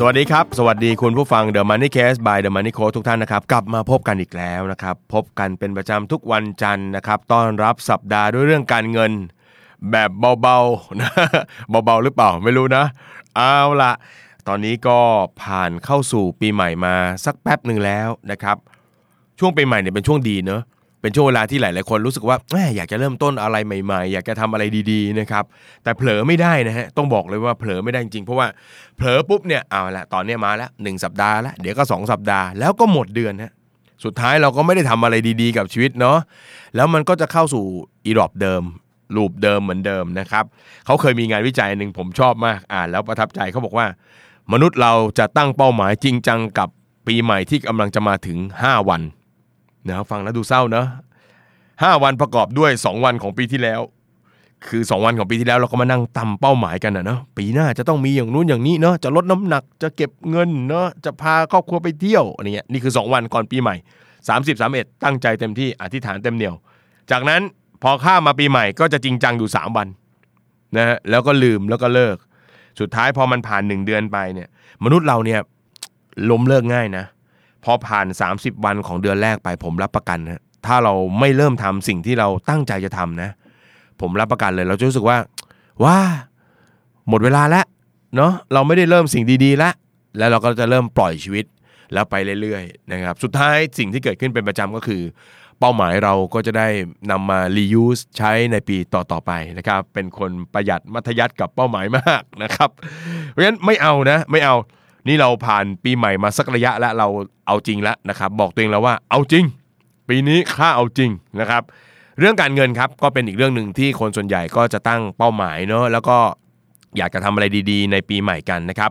สวัสดีครับ สวัสดีคุณผู้ฟัง The Money Case by The Money Coach ทุกท่านนะครับ กลับมาพบกันอีกแล้วนะครับ พบกันเป็นประจำทุกวันจันทร์นะครับ ต้อนรับสัปดาห์ด้วยเรื่องการเงิน แบบเบาๆนะเบาๆหรือเปล่าไม่รู้นะ เอาละตอนนี้ก็ผ่านเข้าสู่ปีใหม่มาสักแป๊บหนึ่งแล้วนะครับ ช่วงปีใหม่เนี่ยเป็นช่วงดีเนอะ เป็นช่วงเวลาที่หลาย ๆ คนรู้สึกว่าแหมอยากจะเริ่มต้นอะไรใหม่ ๆ อยากจะทำอะไรดี ๆ นะครับ แต่เผลอไม่ได้นะฮะ ต้องบอกเลยว่าเผลอไม่ได้จริงๆเพราะว่าเผลอปุ๊บเนี่ย เอาละตอนนี้มาแล้วหนึ่งสัปดาห์แล้วเดี๋ยวก็สองสัปดาห์ แล้วก็หมดเดือนฮะ สุดท้ายเราก็ไม่ได้ทำอะไรดี ๆ กับชีวิตเนาะ แล้วมันก็จะเข้าสู่อีรอบเดิมลูปเดิมเหมือนเดิมนะครับ เขาเคยมีงานวิจัยหนึ่งผมชอบมาก อ่านแล้วประทับใจเขาบอกว่า มนุษย์เราจะตั้งเป้าหมายจริงจังกับปีใหม่ที่กำลังจะมาถึง 5 วัน นะฟังแล้วดูเศร้าเนอะห้าวันประกอบด้วย 2 วันของปีที่แล้ว คือ 2 วันของปีที่แล้วเราก็มานั่งตำเป้าหมายกันนะเนาะปีหน้าจะต้องมีอย่างนู้นอย่างนี้เนาะจะลดน้ำหนักจะเก็บเงินเนาะจะพาครอบครัวไปเที่ยวอะไรเงี้ยนี่คือ 2 วันก่อนปีใหม่ 30 31 ตั้งใจเต็มที่อธิษฐานเต็มเหนียว จากนั้นพอข้ามมาปีใหม่ก็จะจริงจังอยู่ 3 วันนะฮะแล้วก็ลืมแล้วก็เลิก สุดท้ายพอมันผ่าน 1 เดือนไปเนี่ยมนุษย์เราเนี่ยล้มเลิกง่ายนะ พอผ่าน 30 วันของเดือนแรกไปผมรับประกันนะถ้าเราไม่เริ่มทำสิ่งที่เราตั้งใจจะทำนะ ผมรับประกันเลย เราจะรู้สึกว่าว้าหมดเวลาแล้วเนาะเราไม่ได้เริ่มสิ่งดีๆแล้วแล้วเราก็จะเริ่มปล่อยชีวิตแล้วไปเรื่อยๆนะครับ สุดท้ายสิ่งที่เกิดขึ้นเป็นประจำก็คือ เป้าหมายเราก็จะได้นำมา reuse ใช้ในปีต่อๆไปนะครับ เป็นคนประหยัดมัธยัติกับเป้าหมายมากนะครับ เพราะฉะนั้นไม่เอานะ ไม่เอา นี่เราผ่านปีใหม่มาสักระยะแล้วเราเอาจริงแล้วนะครับ บอกตัวเองแล้วว่าเอาจริง ปีนี้ค่าเอาจริงนะครับ เรื่องการเงินครับก็เป็นอีกเรื่องหนึ่งที่คนส่วนใหญ่ก็จะตั้งเป้าหมายเนอะแล้วก็อยากจะทำอะไรดีๆ ในปีใหม่กันนะครับ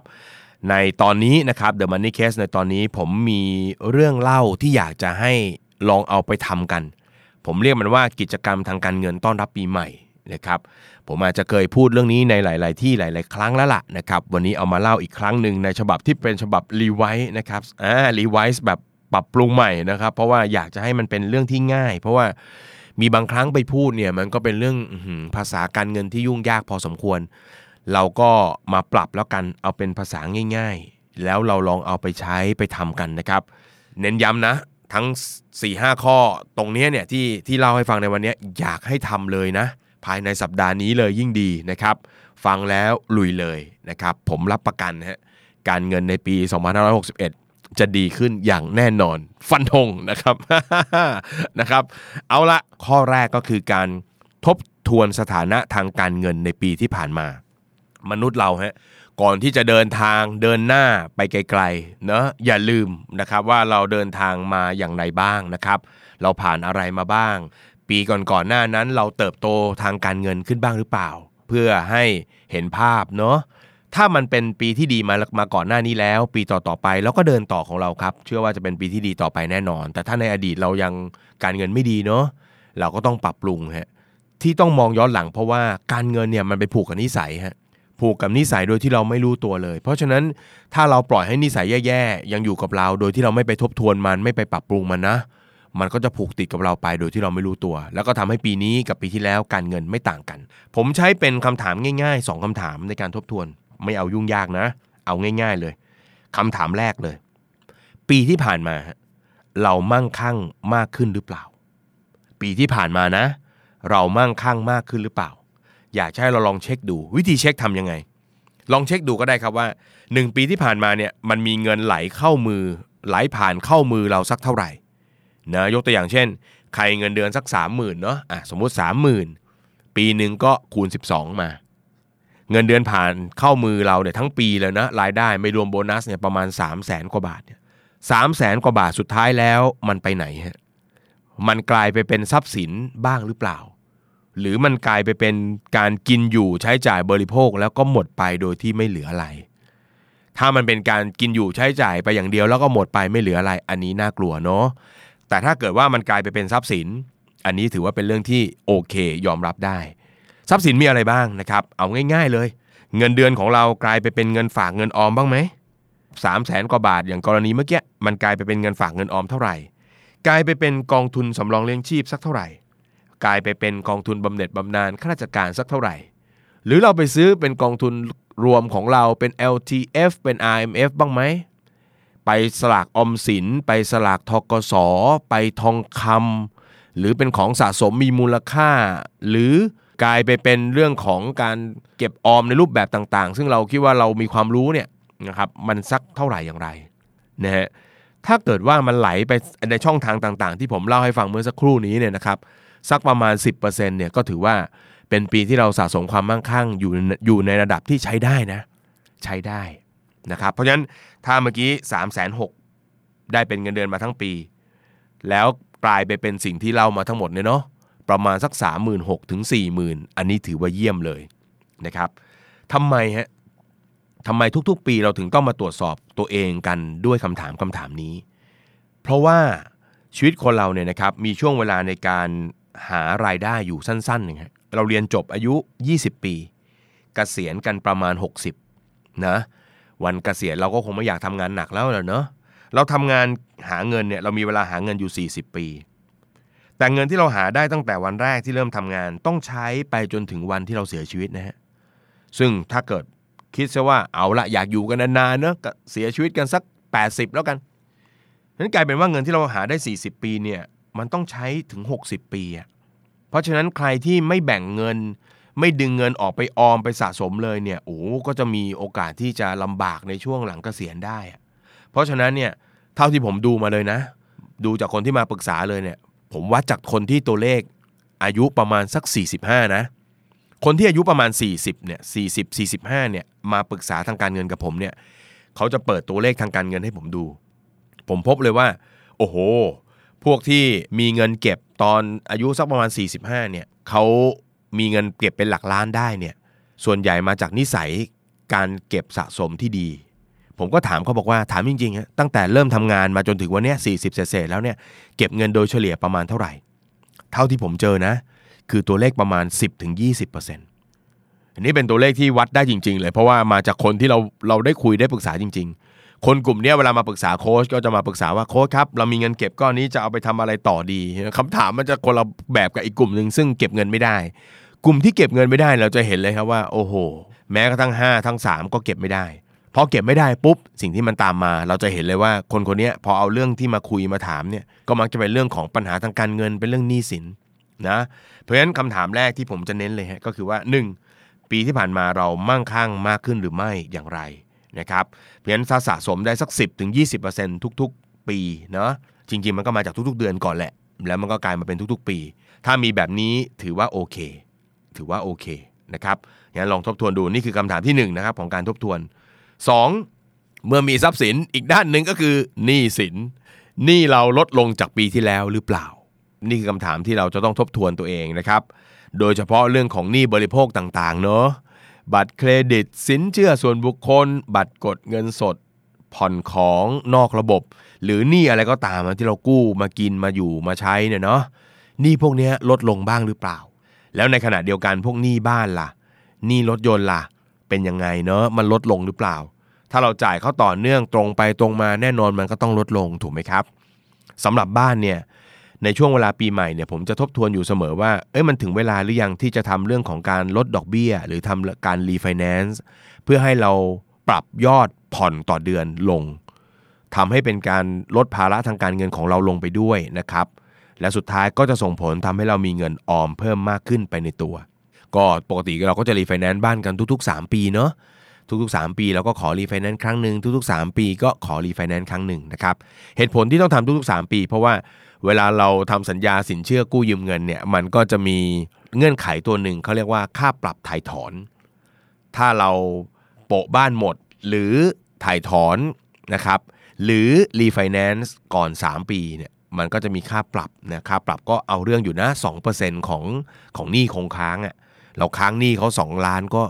ในตอนนี้นะครับ The Money Case ในตอนนี้ผมมีเรื่องเล่าที่อยากจะให้ลองเอาไปทำกัน ผมเรียกมันว่ากิจกรรมทางการเงินต้อนรับปีใหม่นะครับ ผมอาจจะเคยพูดเรื่องนี้ในหลาย ๆ ที่หลาย ๆ ครั้งแล้วล่ะนะครับ วันนี้เอามาเล่าอีกครั้งหนึ่งในฉบับที่เป็นฉบับรีไวซ์นะครับอ่ารีไวซ์แบบปรับปรุงใหม่นะครับ เพราะว่าอยากจะให้มันเป็นเรื่องที่ง่าย เพราะว่ามีบางครั้งไปพูดเนี่ยมันก็เป็นเรื่องภาษาการเงินที่ยุ่งยากพอสมควร เราก็มาปรับแล้วกันเอาเป็นภาษาง่าย ๆ แล้วเราลองเอาไปใช้ไปทำกันนะครับ เน้นย้ำนะทั้ง 4-5 ข้อตรงนี้เนี่ยที่ที่เล่าให้ฟังในวันนี้อยากให้ทำเลยนะ ภายในสัปดาห์นี้เลยยิ่งดีนะครับ ฟังแล้วลุยเลยนะครับ ผมรับประกันฮะการเงินในปี 2561 จะดีขึ้นอย่างแน่นอน ฟันธงนะครับนะครับ เอาละข้อแรกก็คือการทบทวนสถานะทางการเงินในปีที่ผ่านมา มนุษย์เราฮะก่อนที่จะเดินทางเดินหน้าไปไกลๆเนอะอย่าลืมนะครับว่าเราเดินทางมาอย่างไรบ้างนะครับ เราผ่านอะไรมาบ้าง ปีก่อนๆหน้านั้นเราเติบโตทางการเงินขึ้นบ้างหรือเปล่า เพื่อให้เห็นภาพเนาะถ้ามันเป็นปีที่ดีมามาก่อนหน้านี้แล้ว ปีต่อๆไปเราก็เดินต่อของเราครับ เชื่อว่าจะเป็นปีที่ดีต่อไปแน่นอน แต่ถ้าในอดีตเรายังการเงินไม่ดีเนาะเราก็ต้องปรับปรุงฮะที่ต้องมองย้อนหลังเพราะว่าการเงินเนี่ยมันไปผูกกับนิสัยฮะผูกกับนิสัยโดยที่เราไม่รู้ตัวเลย เพราะฉะนั้นถ้าเราปล่อยให้นิสัยแย่ๆยังอยู่กับเรา โดยที่เราไม่ไปทบทวนมันไม่ไปปรับปรุงมันนะ มันก็จะผูกติดกับเราไปโดยที่เราไม่รู้ตัว แล้วก็ทำให้ปีนี้กับปีที่แล้วการเงินไม่ต่างกัน ผมใช้เป็นคำถามง่ายๆ 2คำถามในการทบทวน ไม่เอายุ่งยากนะ เอาง่าย ๆเลยคำถามแรกเลย ปีที่ผ่านมา เรามั่งคั่งมากขึ้นหรือเปล่า ปีที่ผ่านมานะ เรามั่งคั่งมากขึ้นหรือเปล่า อยากให้เราลองเช็คดู วิธีเช็คทำยังไง ลองเช็คดูก็ได้ครับว่า 1 ปีที่ผ่านมาเนี่ยมันมีเงินไหลเข้ามือไหลผ่านเข้ามือเราสักเท่าไหร่ นะยกตัวอย่างเช่น ใครเงินเดือนสัก 30,000เนาะอะสมมุติ 30,000 ปีหนึ่งก็คูณ 12 มา เงินเดือนผ่านเข้ามือเราเนี่ยทั้งปีเลยนะรายได้ไม่รวมโบนัสเนี่ยประมาณ 3 0 0แสนกว่าบาทเนี่ยสามแสนกว่าบาทสุดท้ายแล้วมันไปไหนฮะมันกลายไปเป็นทรัพย์สินบ้างหรือเปล่า หรือมันกลายไปเป็นการกินอยู่ใช้จ่ายบริโภคแล้วก็หมดไปโดยที่ไม่เหลืออะไร ถ้ามันเป็นการกินอยู่ใช้จ่ายไปอย่างเดียวแล้วก็หมดไปไม่เหลืออะไร อันนี้น่ากลัวเนาะ แต่ถ้าเกิดว่ามันกลายไปเป็นทรัพย์สิน อันนี้ถือว่าเป็นเรื่องที่โอเค ยอมรับได้ ทรัพย์สินมีอะไรบ้างนะครับ เอาง่ายๆเลย เงินเดือนของเรากลายไปเป็นเงินฝากเงินออมบ้างไหมสามแสนกว่าบาทอย่างกรณีเมื่อกี้มันกลายไปเป็นเงินฝากเงินออมเท่าไหร่ กลายไปเป็นกองทุนสำรองเลี้ยงชีพสักเท่าไหร่ กลายไปเป็นกองทุนบำเหน็จบำนาญข้าราชการสักเท่าไหร่ หรือเราไปซื้อเป็นกองทุนรวมของเราเป็น LTF เป็น RMF บ้างไหม ไปสลากอมสิน ไปสลากทกสไปทองคำหรือเป็นของสะสมมีมูลค่า หรือกลายไปเป็นเรื่องของการเก็บออมในรูปแบบต่างๆ ซึ่งเราคิดว่าเรามีความรู้เนี่ยนะครับมันสักเท่าไหร่อย่างไรนะฮะถ้าเกิดว่ามันไหลไปในช่องทางต่างๆ ที่ผมเล่าให้ฟังเมื่อสักครู่นี้เนี่ยนะครับสักประมาณ 10%เนี่ยก็ถือว่าเป็นปีที่เราสะสมความมั่งคั่งอยู่อยู่ในระดับที่ใช้ได้นะ ใช้ได้นะครับเพราะฉะนั้น ถ้าเมื่อกี้3ามแสนหได้เป็นเงินเดือนมาทั้งปี แล้วกลายไปเป็นสิ่งที่เล่ามาทั้งหมดเนี่ยเนาะประมาณสัก 3 6 0 0 0ถึง40,000 อันนี้ถือว่าเยี่ยมเลยนะครับทำไมฮะทำไมทุกๆ ปีเราถึงต้องมาตรวจสอบตัวเองกันด้วยคำถามคำถามนี้ เพราะว่าชีวิตคนเราเนี่ยนะครับมีช่วงเวลาในการหารายได้อยู่สั้นๆนึงฮะเราเรียนจบอายุ 20 ปีกเกษียณกันประมาณ 60นะ วันเกษียณเราก็คงไม่อยากทำงานหนักแล้วเนาะเราทำงานหาเงินเนี่ยเรามีเวลาหาเงินอยู่ 40 ปี แต่เงินที่เราหาได้ตั้งแต่วันแรกที่เริ่มทำงาน ต้องใช้ไปจนถึงวันที่เราเสียชีวิตนะฮะซึ่งถ้าเกิดคิดซะว่าเอาละอยากอยู่กันนานๆเนอะเสียชีวิตกันสัก 80 แล้วกันนั้นกลายเป็นว่าเงินที่เราหาได้ 40 ปีเนี่ยมันต้องใช้ถึง 60 ปีอะเพราะฉะนั้นใครที่ไม่แบ่งเงิน ไม่ดึงเงินออกไปออมไปสะสมเลยเนี่ยโอ้ก็จะมีโอกาสที่จะลำบากในช่วงหลังเกษียณได้ เพราะฉะนั้นเนี่ยเท่าที่ผมดูมาเลยนะ ดูจากคนที่มาปรึกษาเลยเนี่ยผมวัดจากคนที่ตัวเลขอายุประมาณสัก 45 นะ คนที่อายุประมาณ 40เนี่ย40 45เนี่ยมาปรึกษาทางการเงินกับผมเนี่ยเขาจะเปิดตัวเลขทางการเงินให้ผมดู ผมพบเลยว่า โอ้โห พวกที่มีเงินเก็บตอนอายุสักประมาณ 45เนี่ยเขา มีเงินเก็บเป็นหลักล้านได้เนี่ยส่วนใหญ่มาจากนิสัยการเก็บสะสมที่ดี ผมก็ถามเขาบอกว่าถามจริงๆฮะตั้งแต่เริ่มทำงานมาจนถึงวันนี้40เศษแล้วเนี่ยเก็บเงินโดยเฉลี่ยประมาณเท่าไหร่ เท่าที่ผมเจอนะ คือตัวเลขประมาณ 10-20%อันนี้เป็นตัวเลขที่วัดได้จริง ๆ เลย เพราะว่ามาจากคนที่เราเราได้คุยได้ปรึกษาจริง ๆ คนกลุ่มนี้เวลามาปรึกษาโค้ชก็จะมาปรึกษาว่าโค้ชครับเรามีเงินเก็บก้อนนี้จะเอาไปทำอะไรต่อดีคำถามมันจะคนละแบบกับอีกกลุ่มหนึ่งซึ่งเก็บเงินไม่ได้ กลุ่มที่เก็บเงินไม่ได้เราจะเห็นเลยครับว่าโอ้โห แม้กระทั่ง 5 ทั้ง 3 ก็เก็บไม่ได้พอเก็บไม่ได้ปุ๊บสิ่งที่มันตามมา เราจะเห็นเลยว่าคนคนนี้พอเอาเรื่องที่มาคุยมาถามเนี่ยก็มักจะเป็นเรื่องของปัญหาทางการเงินเป็นเรื่องหนี้สินนะเพราะฉะนั้นคำถามแรกที่ผมจะเน้นเลยฮะก็คือว่า 1. ปีที่ผ่านมาเรามั่งคั่งมากขึ้นหรือไม่อย่างไรนะครับเพราะฉะนั้นถ้าสะสมได้สัก 10-20%ทุกๆ ปีเนาะจริง ๆ มันก็มาจากทุกๆ เดือนก่อนแหละ แล้วมันก็กลายมาเป็นทุกๆ ปี ถ้ามีแบบนี้ถือว่าโอเค ถือว่าโอเคนะครับงั้นลองทบทวนดูนี่คือคำถามที่1นนะครับของการทบทวน 2. เมื่อมีทรัพย์สินอีกด้านหนึ่งก็คือหนี้สินหนี้เราลดลงจากปีที่แล้วหรือเปล่า นี่คือคำถามที่เราจะต้องทบทวนตัวเองนะครับ โดยเฉพาะเรื่องของหนี้บริโภคต่างๆเนาะบัตรเครดิตสินเชื่อส่วนบุคคล บัตรกดเงินสด ผ่อนของนอกระบบ หรือหนี้อะไรก็ตามที่เรากู้มากินมาอยู่มาใช้เนี่ยเนาะหนี้พวกนี้ลดลงบ้างหรือเปล่า แล้วในขณะเดียวกันพวกหนี้บ้านล่ะหนี้รถยนต์ล่ะ เป็นยังไงเนอะมันลดลงหรือเปล่า ถ้าเราจ่ายเขาต่อเนื่องตรงไปตรงมาแน่นอนมันก็ต้องลดลงถูกไหมครับสำหรับบ้านเนี่ยในช่วงเวลาปีใหม่เนี่ยผมจะทบทวนอยู่เสมอว่าเอ้ยมันถึงเวลาหรือยังที่จะทำเรื่องของการลดดอกเบี้ย หรือทำการรีไฟแนนซ์เพื่อให้เราปรับยอดผ่อนต่อเดือนลงทำให้เป็นการลดภาระทางการเงินของเราลงไปด้วยนะครับ และสุดท้ายก็จะส่งผลทำให้เรามีเงินออมเพิ่มมากขึ้นไปในตัว ก็ปกติเราก็จะรีไฟแนนซ์บ้านกันทุก ๆ 3 ปีเนาะทุกๆ 3 ปีเราก็ขอรีไฟแนนซ์ครั้งหนึ่งทุก ๆ 3 ปีก็ขอรีไฟแนนซ์ครั้งหนึ่งนะครับเหตุผลที่ต้องทำทุก ๆ 3 ปี เพราะว่าเวลาเราทำสัญญาสินเชื่อกู้ยืมเงินเนี่ยมันก็จะมีเงื่อนไขตัวหนึ่งเขาเรียกว่าค่าปรับถ่ายถอน ถ้าเราโปะบ้านหมดหรือถ่ายถอนนะครับหรือรีไฟแนนซ์ก่อน 3 ปีเนี่ย มันก็จะมีค่าปรับนะค่าปรับก็เอาเรื่องอยู่นะ2%ของของหนี้คงค้างอะ่ะเราค้างหนี้เขา2ล้านก็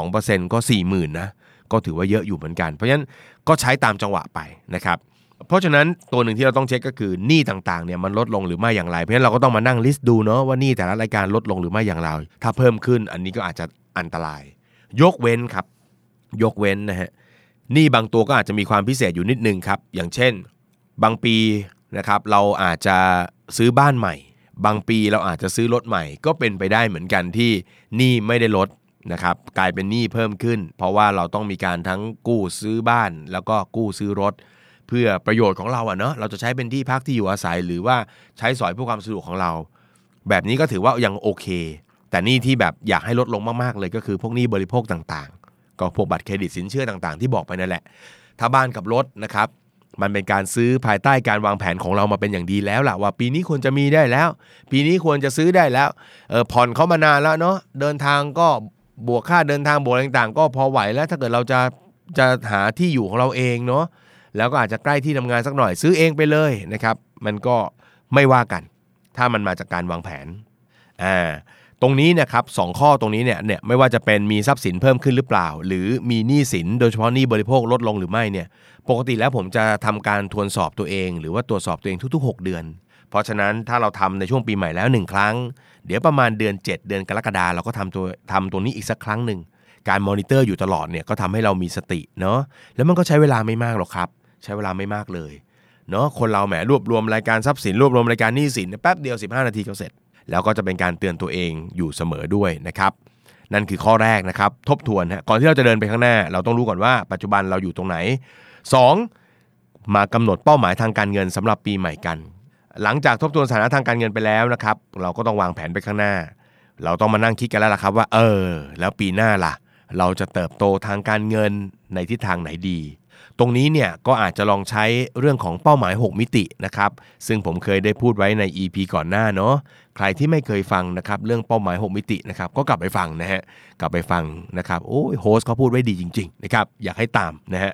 2%ก็ 4 0,000นะก็ถือว่าเยอะอยู่เหมือนกัน เพราะฉะนั้นก็ใช้ตามจังหวะไปนะครับเพราะฉะนั้นตัวหนึ่งที่เราต้องเช็คก็คือหนี้ต่างๆเนี่ยมันลดลงหรือไม่อย่างไร เพราะฉะนั้นเราก็ต้องมานั่งลิสต์ดูเนาะว่าหนี้แต่ละรายการลดลงหรือไม่อย่างไร ถ้าเพิ่มขึ้นอันนี้ก็อาจจะอันตราย ยกเว้นครับ ยกเว้นนะฮะหนี้บางตัวก็อาจจะมีความพิเศษอยู่นิดนึงครับอย่างเช่น บางปี นะครับเราอาจจะซื้อบ้านใหม่ บางปีเราอาจจะซื้อรถใหม่ ก็เป็นไปได้เหมือนกันที่หนี้ไม่ได้ลดนะครับกลายเป็นหนี้เพิ่มขึ้น เพราะว่าเราต้องมีการทั้งกู้ซื้อบ้าน แล้วก็กู้ซื้อรถ เพื่อประโยชน์ของเราอะเนาะเราจะใช้เป็นที่พักที่อยู่อาศัย หรือว่าใช้สอยเพื่อความสะดวกของเรา แบบนี้ก็ถือว่ายังโอเค แต่นี่ที่แบบอยากให้ลดลงมากๆเลยก็คือพวกหนี้บริโภคต่างๆ ก็พวกบัตรเครดิตสินเชื่อต่างๆ ที่บอกไปนั่นแหละถ้าบ้านกับรถนะครับ มันเป็นการซื้อภายใต้การวางแผนของเรามาเป็นอย่างดีแล้วล่ะว่าปีนี้ควรจะมีได้แล้ว ปีนี้ควรจะซื้อได้แล้วเออผ่อนเขามานานแล้วเนาะเดินทางก็บวกค่าเดินทางบวกต่างๆ ก็พอไหวแล้วถ้าเกิดเราจะจะหาที่อยู่ของเราเองเนาะแล้วก็อาจจะใกล้ที่ทำงานสักหน่อยซื้อเองไปเลยนะครับ มันก็ไม่ว่ากัน ถ้ามันมาจากการวางแผนอ่า ตรงนี้นะครับสข้อตรงนี้เนี่ยเนี่ยไม่ว่าจะเป็นมีทรัพย์สินเพิ่มขึ้นหรือเปล่า หรือมีหนี้สินโดยเฉพาะหนี้บริโภคลดลงหรือไม่เนี่ยปกติแล้วผมจะทำการทวนสอบตัวเอง หรือว่าตรวจสอบตัวเองทุก ๆ 6 เดือน เพราะฉะนั้นถ้าเราทำในช่วงปีใหม่แล้ว 1 ครั้ง เดี๋ยวประมาณเดือน 7 เดือนกรกฎาเราก็ทำตัวทำตัวนี้อีกสักครั้งหนึ่งการมอนิเตอร์อยู่ตลอดเนี่ยก็ทำให้เรามีสติเนาะแล้วมันก็ใช้เวลาไม่มากหรอกครับ ใช้เวลาไม่มากเลยเนาะคนเราแหมรวบรวมรายการทรัพย์สินรวบรวมรายการหนี้สินแป๊บเดียว 15 นาทีก็เสร็จ แล้วก็จะเป็นการเตือนตัวเองอยู่เสมอด้วยนะครับนั่นคือข้อแรกนะครับ ทบทวนฮะก่อนที่เราจะเดินไปข้างหน้า เราต้องรู้ก่อนว่าปัจจุบันเราอยู่ตรงไหน 2. มากำหนดเป้าหมายทางการเงินสำหรับปีใหม่กัน หลังจากทบทวนสถานะทางการเงินไปแล้วนะครับ เราก็ต้องวางแผนไปข้างหน้า เราต้องมานั่งคิดกันแล้วล่ะครับว่า เออ แล้วปีหน้าล่ะ เราจะเติบโตทางการเงินในทิศทางไหนดี ตรงนี้เนี่ยก็อาจจะลองใช้เรื่องของเป้าหมาย 6 มิตินะครับซึ่งผมเคยได้พูดไว้ใน EP ก่อนหน้าเนาะ ใครที่ไม่เคยฟังนะครับเรื่องเป้าหมาย 6 มิตินะครับก็กลับไปฟังนะฮะกลับไปฟังนะครับโอ้ยโฮสเขาพูดไว้ดีจริงๆนะครับอยากให้ตามนะฮะ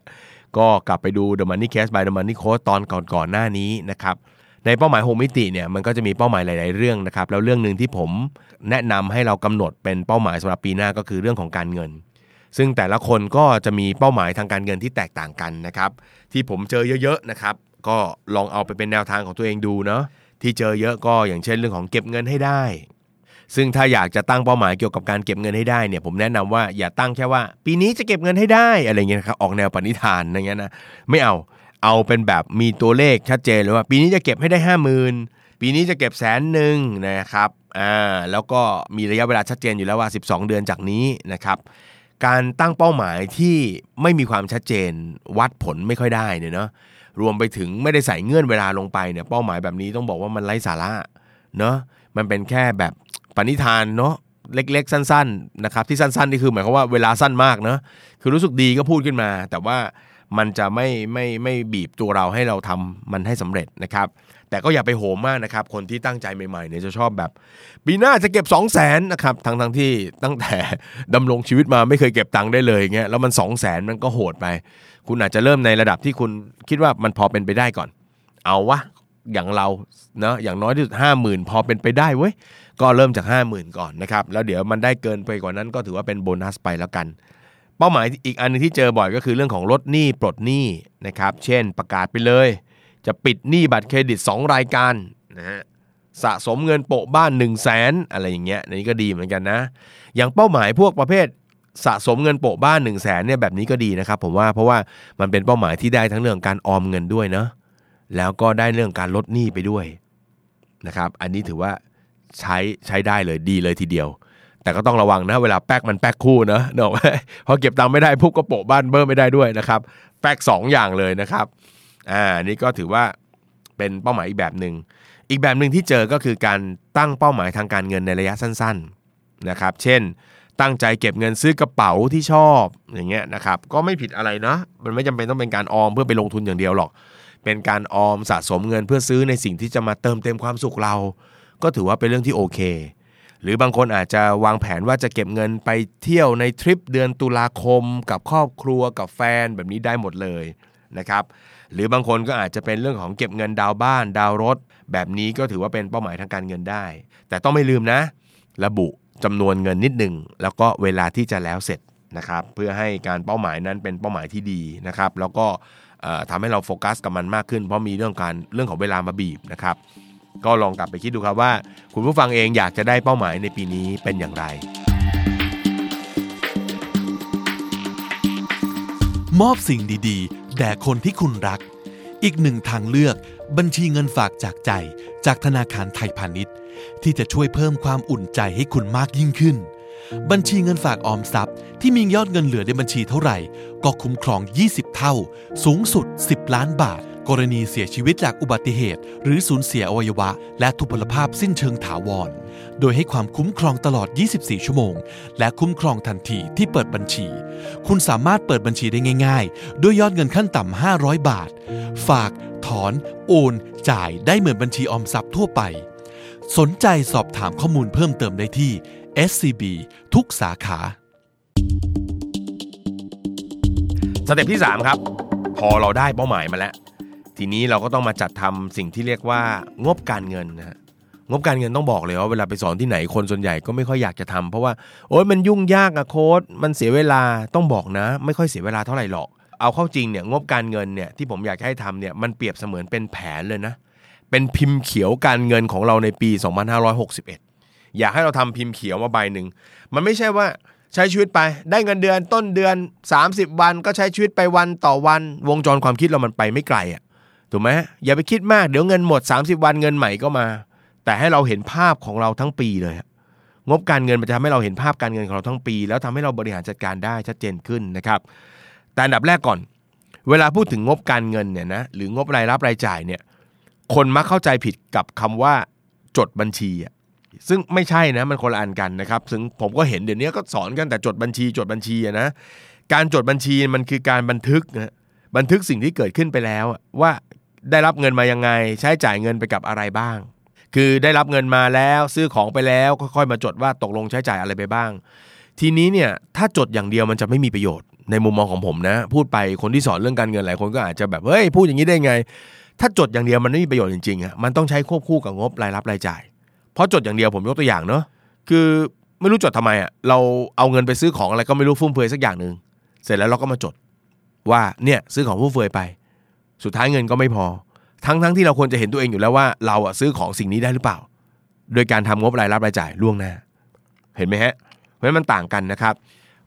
ก็กลับไปดู The Money Cast by The Money Coach ตอนก่อนๆหน้านี้นะครับในเป้าหมาย 6 มิติเนี่ยมันก็จะมีเป้าหมายหลาย ๆ เรื่องนะครับแล้วเรื่องหนึ่งที่ผมแนะนำให้เรากำหนดเป็นเป้าหมายสำหรับปีหน้าก็คือเรื่องของการเงิน ซึ่งแต่ละคนก็จะมีเป้าหมายทางการเงินที่แตกต่างกันนะครับที่ผมเจอเยอะ ๆ นะครับก็ลองเอาไปเป็นแนวทางของตัวเองดูเนาะ ที่เจอเยอะก็อย่างเช่นเรื่องของเก็บเงินให้ได้ ซึ่งถ้าอยากจะตั้งเป้าหมายเกี่ยวกับการเก็บเงินให้ได้เนี่ยผมแนะนำว่าอย่าตั้งแค่ว่า ปีนี้จะเก็บเงินให้ได้อะไรเงี้ยครับออกแนวปณิธานอย่างเงี้ยนะไม่เอาเอาเป็นแบบมีตัวเลขชัดเจนเลยว่า ปีนี้จะเก็บให้ได้ห้าหมื่นปีนี้จะเก็บแสนหนึ่งนะครับอ่าแล้วก็มีระยะเวลาชัดเจนอยู่แล้วว่า 12 เดือนจากนี้นะครับการตั้งเป้าหมายที่ไม่มีความชัดเจนวัดผลไม่ค่อยได้เนี่ยเนาะ รวมไปถึงไม่ได้ใส่เงื่อนเวลาลงไปเนี่ยเป้าหมายแบบนี้ต้องบอกว่ามันไร้สาระเนาะมันเป็นแค่แบบปณิธานเนาะเล็กๆ สั้น ๆ นะครับ ที่สั้น ๆ นี่คือหมายความว่าเวลาสั้นมากเนาะคือรู้สึกดีก็พูดขึ้นมา แต่ว่า มันจะไม่ไม่ไม่บีบตัวเราให้เราทำมันให้สำเร็จนะครับ แต่ก็อย่าไปโหมมากนะครับ คนที่ตั้งใจใหม่ๆเนี่ยจะชอบแบบ ปีหน้าจะเก็บ 2 0 0แสนนะครับทั้งทั้งที่ตั้งแต่ดำรงชีวิตมาไม่เคยเก็บตังค์ได้เลยเงี้ยแล้วมัน 2 0 0แสนมันก็โหดไป คุณอาจจะเริ่มในระดับที่คุณคิดว่ามันพอเป็นไปได้ก่อน เอาวะอย่างเราเนาะอย่างน้อยที่สุดห้าหมื่นพอเป็นไปได้เว้ยก็เริ่มจาก 5 0,000 ก่อนนะครับ แล้วเดี๋ยวมันได้เกินไปกว่านั้นก็ถือว่าเป็นโบนัสไปแล้วกัน เป้าหมายอีกอันนึงที่เจอบ่อยก็คือเรื่องของลดหนี้ปลดหนี้นะครับ เช่นประกาศไปเลย จะปิดหนี้บัตรเครดิต 2 รายการนะฮะสะสมเงินโปะบ้าน 1 0 0 0 0แสนอะไรอย่างเงี้ยนนี้ก็ดีเหมือนกันนะ อย่างเป้าหมายพวกประเภทสะสมเงินโปะบ้าน 1 0 0 0 0แสนเนี่ยแบบนี้ก็ดีนะครับ ผมว่าเพราะว่ามันเป็นเป้าหมายที่ได้ทั้งเรื่องการออมเงินด้วยเนาะแล้วก็ได้เรื่องการลดหนี้ไปด้วยนะครับ อันนี้ถือว่าใช้ใช้ได้เลยดีเลยทีเดียว แต่ก็ต้องระวังนะเวลาแป๊กมันแป๊กคู่นะเนอะพอเก็บตังค์ไม่ได้ปุ๊บก็โปะบ้านเบิ้มไม่ได้ด้วยนะครับแป๊กสองอย่างเลยนะครับอ่านี่ก็ถือว่าเป็นเป้าหมายอีกแบบหนึ่งอีกแบบหนึ่งที่เจอก็คือการตั้งเป้าหมายทางการเงินในระยะสั้นๆนะครับ เช่น ตั้งใจเก็บเงินซื้อกระเป๋าที่ชอบอย่างเงี้ยนะครับก็ไม่ผิดอะไรนะมันไม่จำเป็นต้องเป็นการออมเพื่อไปลงทุนอย่างเดียวหรอก เป็นการออมสะสมเงินเพื่อซื้อในสิ่งที่จะมาเติมเต็มความสุขเรา ก็ถือว่าเป็นเรื่องที่โอเค หรือบางคนอาจจะวางแผนว่าจะเก็บเงินไปเที่ยวในทริปเดือนตุลาคม กับครอบครัวกับแฟนแบบนี้ได้หมดเลยนะครับหรือบางคนก็อาจจะเป็นเรื่องของเก็บเงินดาวบ้านดาวรถ แบบนี้ก็ถือว่าเป็นเป้าหมายทางการเงินได้ แต่ต้องไม่ลืมนะ ระบุจำนวนเงินนิดหนึ่งแล้วก็เวลาที่จะแล้วเสร็จนะครับเพื่อให้การเป้าหมายนั้นเป็นเป้าหมายที่ดีนะครับแล้วก็เอ่อทำให้เราโฟกัสกับมันมากขึ้น เพราะมีเรื่องการเรื่องของเวลามาบีบนะครับ ก็ลองกลับไปคิดดูครับว่า คุณผู้ฟังเองอยากจะได้เป้าหมายในปีนี้เป็นอย่างไร มอบสิ่งดีๆ แด่คนที่คุณรัก อีกหนึ่งทางเลือกบัญชีเงินฝากจากใจ จากธนาคารไทยพาณิชย์ ที่จะช่วยเพิ่มความอุ่นใจให้คุณมากยิ่งขึ้น บัญชีเงินฝากออมทรัพย์ ที่มียอดเงินเหลือในบัญชีเท่าไหร่ ก็คุ้มครอง 20 เท่า สูงสุด 10 ล้านบาท กรณีเสียชีวิตจากอุบัติเหตุ หรือสูญเสียอวัยวะ และทุพพลภาพสิ้นเชิงถาวร โดยให้ความคุ้มครองตลอด 24 ชั่วโมง และคุ้มครองทันทีที่เปิดบัญชี คุณสามารถเปิดบัญชีได้ง่าย ๆ ด้วยยอดเงินขั้นต่ำ 500 บาท ฝาก ถอน โอน จ่ายได้เหมือนบัญชีออมทรัพย์ทั่วไป สนใจสอบถามข้อมูลเพิ่มเติมได้ที่ SCB ทุกสาขา step ที่ 3 ครับ พอเราได้เป้าหมายมาแล้ว ทีนี้เราก็ต้องมาจัดทำสิ่งที่เรียกว่างบการเงินนะงบการเงินต้องบอกเลยว่าเวลาไปสอนที่ไหนคนส่วนใหญ่ก็ไม่ค่อยอยากจะทำเพราะว่าโอ๊ยมันยุ่งยากอะโค้ดมันเสียเวลาต้องบอกนะ ไม่ค่อยเสียเวลาเท่าไหร่หรอก เอาเข้าจริงเนี่ยงบการเงินเนี่ยที่ผมอยากให้ทำเนี่ยมันเปรียบเสมือนเป็นแผนเลยนะ เป็นพิมพ์เขียวการเงินของเราในปี 2561 อยากให้เราทำพิมพ์เขียวมาใบหนึ่งมันไม่ใช่ว่าใช้ชีวิตไปได้เงินเดือนต้นเดือน 30 วันก็ใช้ชีวิตไปวันต่อวัน วงจรความคิดเรามันไปไม่ไกลอะ ถูกไหมอย่าไปคิดมากเดี๋ยวเงินหมด 30 วันเงินใหม่ก็มา แต่ให้เราเห็นภาพของเราทั้งปีเลย งบการเงินมันจะทำให้เราเห็นภาพการเงินของเราทั้งปี แล้วทำให้เราบริหารจัดการได้ชัดเจนขึ้นนะครับแต่อันดับแรกก่อน เวลาพูดถึงงบการเงินเนี่ยนะหรืองบรายรับรายจ่ายเนี่ยคนมักเข้าใจผิดกับคำว่าจดบัญชีอะซึ่งไม่ใช่นะมันคนละอันกันนะครับซึ่งผมก็เห็นเดี๋ยวนี้ก็สอนกันแต่จดบัญชีจดบัญชีนะการจดบัญชีมันคือการบันทึกนะบันทึกสิ่งที่เกิดขึ้นไปแล้วว่า ได้รับเงินมายังไง ใช้จ่ายเงินไปกับอะไรบ้าง คือได้รับเงินมาแล้วซื้อของไปแล้วค่อยๆมาจดว่าตกลงใช้จ่ายอะไรไปบ้าง ทีนี้เนี่ยถ้าจดอย่างเดียวมันจะไม่มีประโยชน์ในมุมมองของผมนะ พูดไปคนที่สอนเรื่องการเงินหลายคนก็อาจจะแบบเฮ้ยพูดอย่างนี้ได้ไง ถ้าจดอย่างเดียวมันไม่มีประโยชน์จริงๆอะมันต้องใช้ควบคู่กับงบรายรับรายจ่าย เพราะจดอย่างเดียวผมยกตัวอย่างเนาะคือไม่รู้จดทำไมอะเราเอาเงินไปซื้อของอะไรก็ไม่รู้ฟุ่มเฟือยสักอย่างหนึ่งเสร็จแล้วเราก็มาจดว่าเนี่ยซื้อของฟุ่มเฟือยไป สุดท้ายเงินก็ไม่พอ ทั้งๆทที่เราควรจะเห็นตัวเองอยู่แล้วว่าเราอะซื้อของสิ่งนี้ได้หรือเปล่า โดยการทำงบรายรับรายจ่ายล่วงหน้า เห็นไหมฮะ เพราะฉะนั้นมันต่างกันนะครับ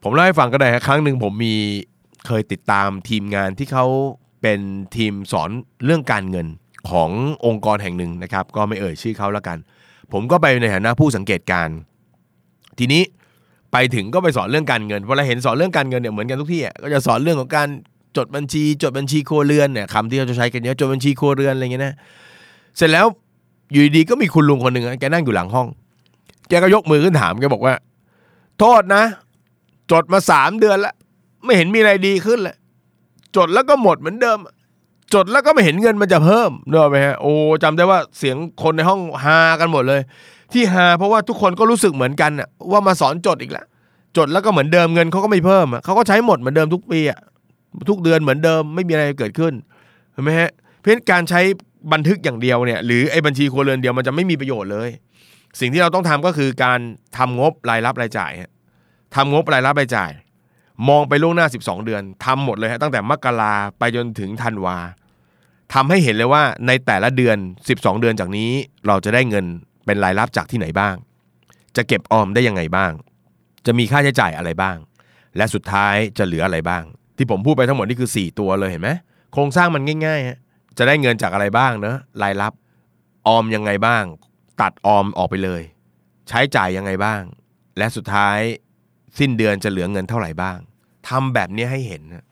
ผมเล่าให้ฟังก็ได้ครั้งหนึ่งผมมีเคยติดตามทีมงานที่เขาเป็นทีมสอนเรื่องการเงินขององค์กรแห่งหนึ่งนะครับ ก็ไม่เอ่ยชื่อเขาแล้วกัน ผมก็ไปในฐานะผู้สังเกตการ ทีนี้ไปถึงก็ไปสอนเรื่องการเงินพอเราเห็นสอนเรื่องการเงินเนี่ยเหมือนกันทุกที่ก็จะสอนเรื่องของการ จดบัญชี จดบัญชีครัวเรือนเนี่ยคำที่เราจะใช้กันเยอะจดบัญชีครัวเรือนอะไรเงี้ยนะเสร็จแล้วอยู่ดีๆก็มีคุณลุงคนหนึ่งแกนั่งอยู่หลังห้อง แกก็ยกมือขึ้นถามแกบอกว่า โทษนะ จดมาสามเดือนแล้วไม่เห็นมีอะไรดีขึ้นเลยจดแล้วก็หมดเหมือนเดิม จดแล้วก็ไม่เห็นเงินมันจะเพิ่มเนอะไหมฮะโอ้จำได้ว่าเสียงคนในห้องฮากันหมดเลย ที่ฮาเพราะว่าทุกคนก็รู้สึกเหมือนกันอะว่ามาสอนจดอีกแล้วจดแล้วก็เหมือนเดิมเงินเขาก็ไม่เพิ่มเขาก็ใช้หมดเหมือนเดิมทุกปีอะ ทุกเดือนเหมือนเดิมไม่มีอะไรเกิดขึ้นเห็นไหมฮะเพราะการใช้บันทึกอย่างเดียวเนี่ยหรือไอ้บัญชีครัวเรือนเดียวมันจะไม่มีประโยชน์เลย สิ่งที่เราต้องทำก็คือการทำงบรายรับรายจ่ายฮะทำงบรายรับรายจ่าย มองไปล่วงหน้า 12 เดือนทำหมดเลยฮะตั้งแต่มกราไปจนถึงธันวาทำให้เห็นเลยว่าในแต่ละเดือน 12 เดือนจากนี้ เราจะได้เงินเป็นรายรับจากที่ไหนบ้าง จะเก็บออมได้ยังไงบ้าง จะมีค่าใช้จ่ายอะไรบ้าง และสุดท้ายจะเหลืออะไรบ้าง ที่ผมพูดไปทั้งหมดนี่คือ 4 ตัวเลยเห็นไหมโครงสร้างมันง่ายๆฮะจะได้เงินจากอะไรบ้างเนอะรายรับ ออมยังไงบ้าง ตัดออมออกไปเลย ใช้จ่ายยังไงบ้าง และสุดท้ายสิ้นเดือนจะเหลือเงินเท่าไหร่บ้างทำแบบนี้ให้เห็นนะ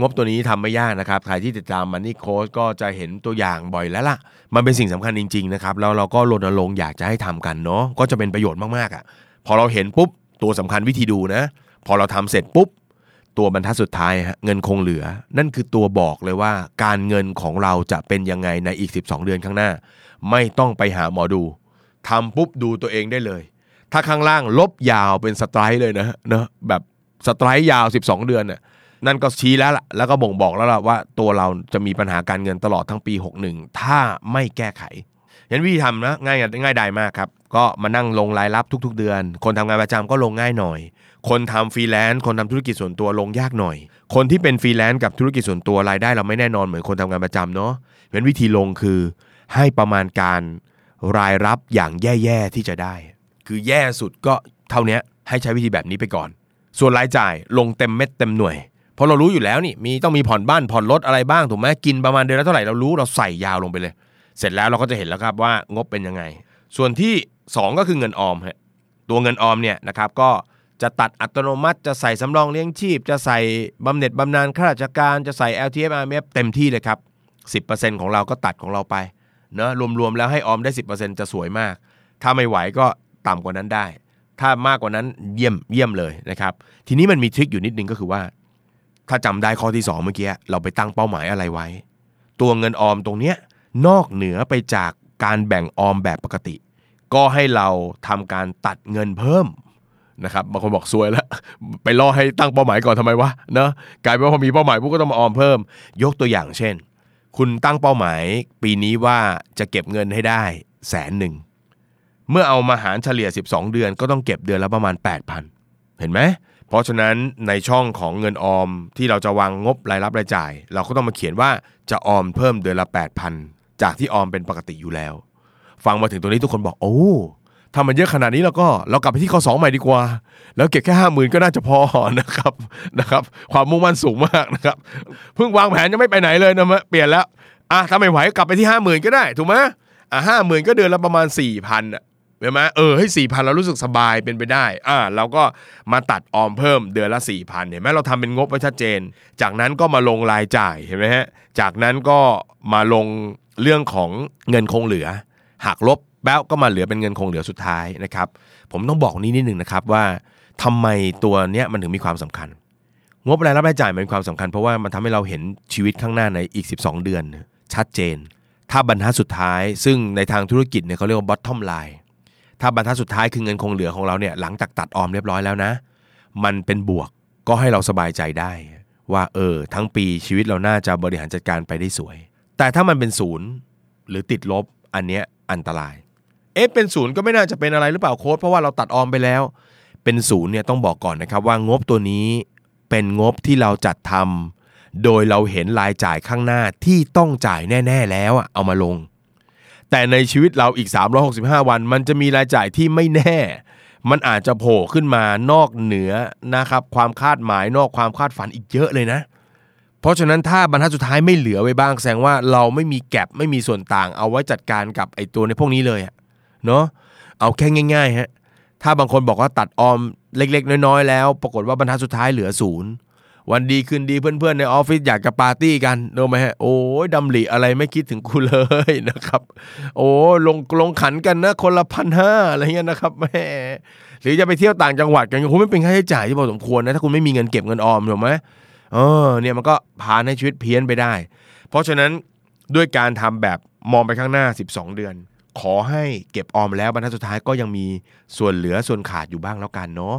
งบตัวนี้ทำไม่ยากนะครับ ใครที่ติดตามมันนี่โค้ชก็จะเห็นตัวอย่างบ่อยแล้วล่ะ มันเป็นสิ่งสำคัญจริงๆนะครับแล้วเราก็รณรงค์อยากจะให้ทำกันเนาะก็จะเป็นประโยชน์มากๆอะพอเราเห็นปุ๊บตัวสำคัญวิธีดูนะ พอเราทำเสร็จปุ๊บ ตัวบรรทัดสุดท้ายฮะเงินคงเหลือ นั่นคือตัวบอกเลยว่า การเงินของเราจะเป็นยังไงในอีก 12 เดือนข้างหน้า ไม่ต้องไปหาหมอดูทำปุ๊บดูตัวเองได้เลย ถ้าข้างล่างลบยาวเป็น strike เลยนะเนอะแบบ strike ยาว 12 เดือนน่ะนั่นก็ชี้แล้วล่ะแล้วก็บ่งบอกแล้วล่ะว่าตัวเราจะมีปัญหาการเงินตลอดทั้งปี 61 ถ้าไม่แก้ไข งั้นวิธีทำนะง่ายง่ายดายมากครับ ก็มานั่งลงรายรับทุก ๆ เดือน คนทำงานประจำก็ลงง่ายหน่อย คนทำฟรีแลนซ์คนทำธุรกิจส่วนตัวลงยากหน่อย คนที่เป็นฟรีแลนซ์กับธุรกิจส่วนตัวรายได้เราไม่แน่นอนเหมือนคนทำงานประจำเนาะเพราะฉะนั้นวิธีลงคือให้ประมาณการรายรับอย่างแย่ๆที่จะได้ คือแย่สุดก็เท่านี้ให้ใช้วิธีแบบนี้ไปก่อน ส่วนรายจ่ายลงเต็มเม็ดเต็มหน่วยเพราะเรารู้อยู่แล้วนี่มีต้องมีผ่อนบ้านผ่อนรถอะไรบ้างถูกไหมกินประมาณเดือนละเท่าไหร่เรารู้เราใส่ยาวลงไปเลย เสร็จแล้วเราก็จะเห็นแล้วครับว่างบเป็นยังไง ส่วนที่ 2 ก็คือเงินออมฮะตัวเงินออมเนี่ยนะครับก็จะตัดอัตโนมัติจะใส่สำรองเลี้ยงชีพ จะใส่บำเหน็จบำนาญข้าราชการจะใส่ LTF RMF เต็มที่เลยครับ 10%ของเราก็ตัดของเราไปเนอะรวมๆแล้วให้ออมได้ 10%จะสวยมาก ถ้าไม่ไหวก็ต่ำกว่านั้นได้ ถ้ามากกว่านั้นเยี่ยมเยี่ยมเลยนะครับทีนี้มันมีทริคอยู่นิดนึงก็คือว่า ถ้าจำได้ข้อที่ 2 เมื่อกี้เราไปตั้งเป้าหมายอะไรไว้ ตัวเงินออมตรงเนี้ย นอกเหนือไปจากการแบ่งออมแบบปกติ ก็ให้เราทำการตัดเงินเพิ่มนะครับบางคนบอกซวยแล้ว ไปล่อให้ตั้งเป้าหมายก่อนทำไมวะเนาะกลายเป็นว่าพอมีเป้าหมายปุ๊บก็ต้องมาออมเพิ่ม ยกตัวอย่างเช่น คุณตั้งเป้าหมายปีนี้ว่าจะเก็บเงินให้ได้แสนหนึ่งเมื่อเอามาหารเฉลี่ย 12 เดือนก็ต้องเก็บเดือนละประมาณ 8,000 เห็นไหมเพราะฉะนั้นในช่องของเงินออมที่เราจะวางงบรายรับรายจ่าย เราก็ต้องมาเขียนว่าจะออมเพิ่มเดือนละ 8,000 จากที่ออมเป็นปกติอยู่แล้ว ฟังมาถึงตัวนี้ทุกคนบอกโอ้ถ้ามันเยอะขนาดนี้แล้วก็เรากลับไปที่ข้อ2ใหม่ดีกว่า แล้วเก็บแค่ห้าหมื่นก็น่าจะพอนะครับนะครับ ความมุ่งมั่นสูงมากนะครับเพิ่งวางแผนยังไม่ไปไหนเลยนะมะเปลี่ยนแล้วอะถ้าไม่ไหวกลับไปที่ห้าหมื่นก็ได้ถูกไหมอะห้าหมื่นก็เดือนละประมาณ4ี่พันอะเห็นไหมเออให้สี่พันเรารู้สึกสบายเป็นไปได้อ่าเราก็มาตัดออมเพิ่มเดือนละ4ี่พันเห็นไหมเราทำเป็นงบไว้ชัดเจน จากนั้นก็มาลงรายจ่ายเห็นไหมฮะจากนั้นก็มาลง เรื่องของเงินคงเหลือหักลบแป๊บก็มาเหลือเป็นเงินคงเหลือสุดท้ายนะครับ ผมต้องบอกนี้นิดหนึ่งนะครับว่าทำไมตัวเนี้ยมันถึงมีความสำคัญ งบรายรับรายจ่ายมันมีความสำคัญ เพราะว่ามันทำให้เราเห็นชีวิตข้างหน้าในอีก 12 เดือน ชัดเจน ถ้าบรรทัดสุดท้าย ซึ่งในทางธุรกิจเนี่ยเขาเรียกว่า bottom line ถ้าบรรทัดสุดท้ายคือเงินคงเหลือของเราเนี่ยหลังจากตัดออมเรียบร้อยแล้วนะ มันเป็นบวกก็ให้เราสบายใจได้ ว่าเออทั้งปีชีวิตเราน่าจะบริหารจัดการไปได้สวย แต่ถ้ามันเป็นศูนย์หรือติดลบอันเนี้ยอันตราย เอ๊ะเป็นศูนย์ก็ไม่น่าจะเป็นอะไรหรือเปล่าโค้ดเพราะว่าเราตัดออมไปแล้ว เป็นศูนย์เนี่ยต้องบอกก่อนนะครับว่างบตัวนี้เป็นงบที่เราจัดทำโดยเราเห็นรายจ่ายข้างหน้าที่ต้องจ่ายแน่ ๆ แล้วอะเอามาลง แต่ในชีวิตเราอีก 365 วัน มันจะมีรายจ่ายที่ไม่แน่ มันอาจจะโผล่ขึ้นมานอกเหนือนะครับความคาดหมายนอกความคาดฝันอีกเยอะเลยนะ เพราะฉะนั้นถ้าบรรทัดสุดท้ายไม่เหลือไว้บ้างแสดงว่าเราไม่มีแก็บไม่มีส่วนต่าง เอาไว้จัดการกับไอ้ตัวในพวกนี้เลยเนาะเอาแค่ง่ายๆฮะถ้าบางคนบอกว่าตัดออมเล็ก ๆ น้อยๆแล้ว ปรากฏว่าบรรทัดสุดท้ายเหลือศูนย์วันดีคืนดีเพื่อนๆในออฟฟิศอยากจะปาร์ตี้กันรู้ไหมฮะโอ้ยดำริอะไรไม่คิดถึงกูเลยนะครับ โอ้ลงลงขันกันนะคนละพันห้าอะไรเงี้ยนะครับแม่หรือจะไปเที่ยวต่างจังหวัดกันคุณไม่เป็นค่าใช้จ่ายที่พอสมควรนะถ้าคุณไม่มีเงินเก็บเงินออมถูกไหม เออเนี่ยมันก็พาให้ชีวิตเพี้ยนไปได้ เพราะฉะนั้นด้วยการทำแบบมองไปข้างหน้า 12 เดือน ขอให้เก็บออมแล้วบรรทัดสุดท้ายก็ยังมีส่วนเหลือส่วนขาดอยู่บ้างแล้วกันเนาะ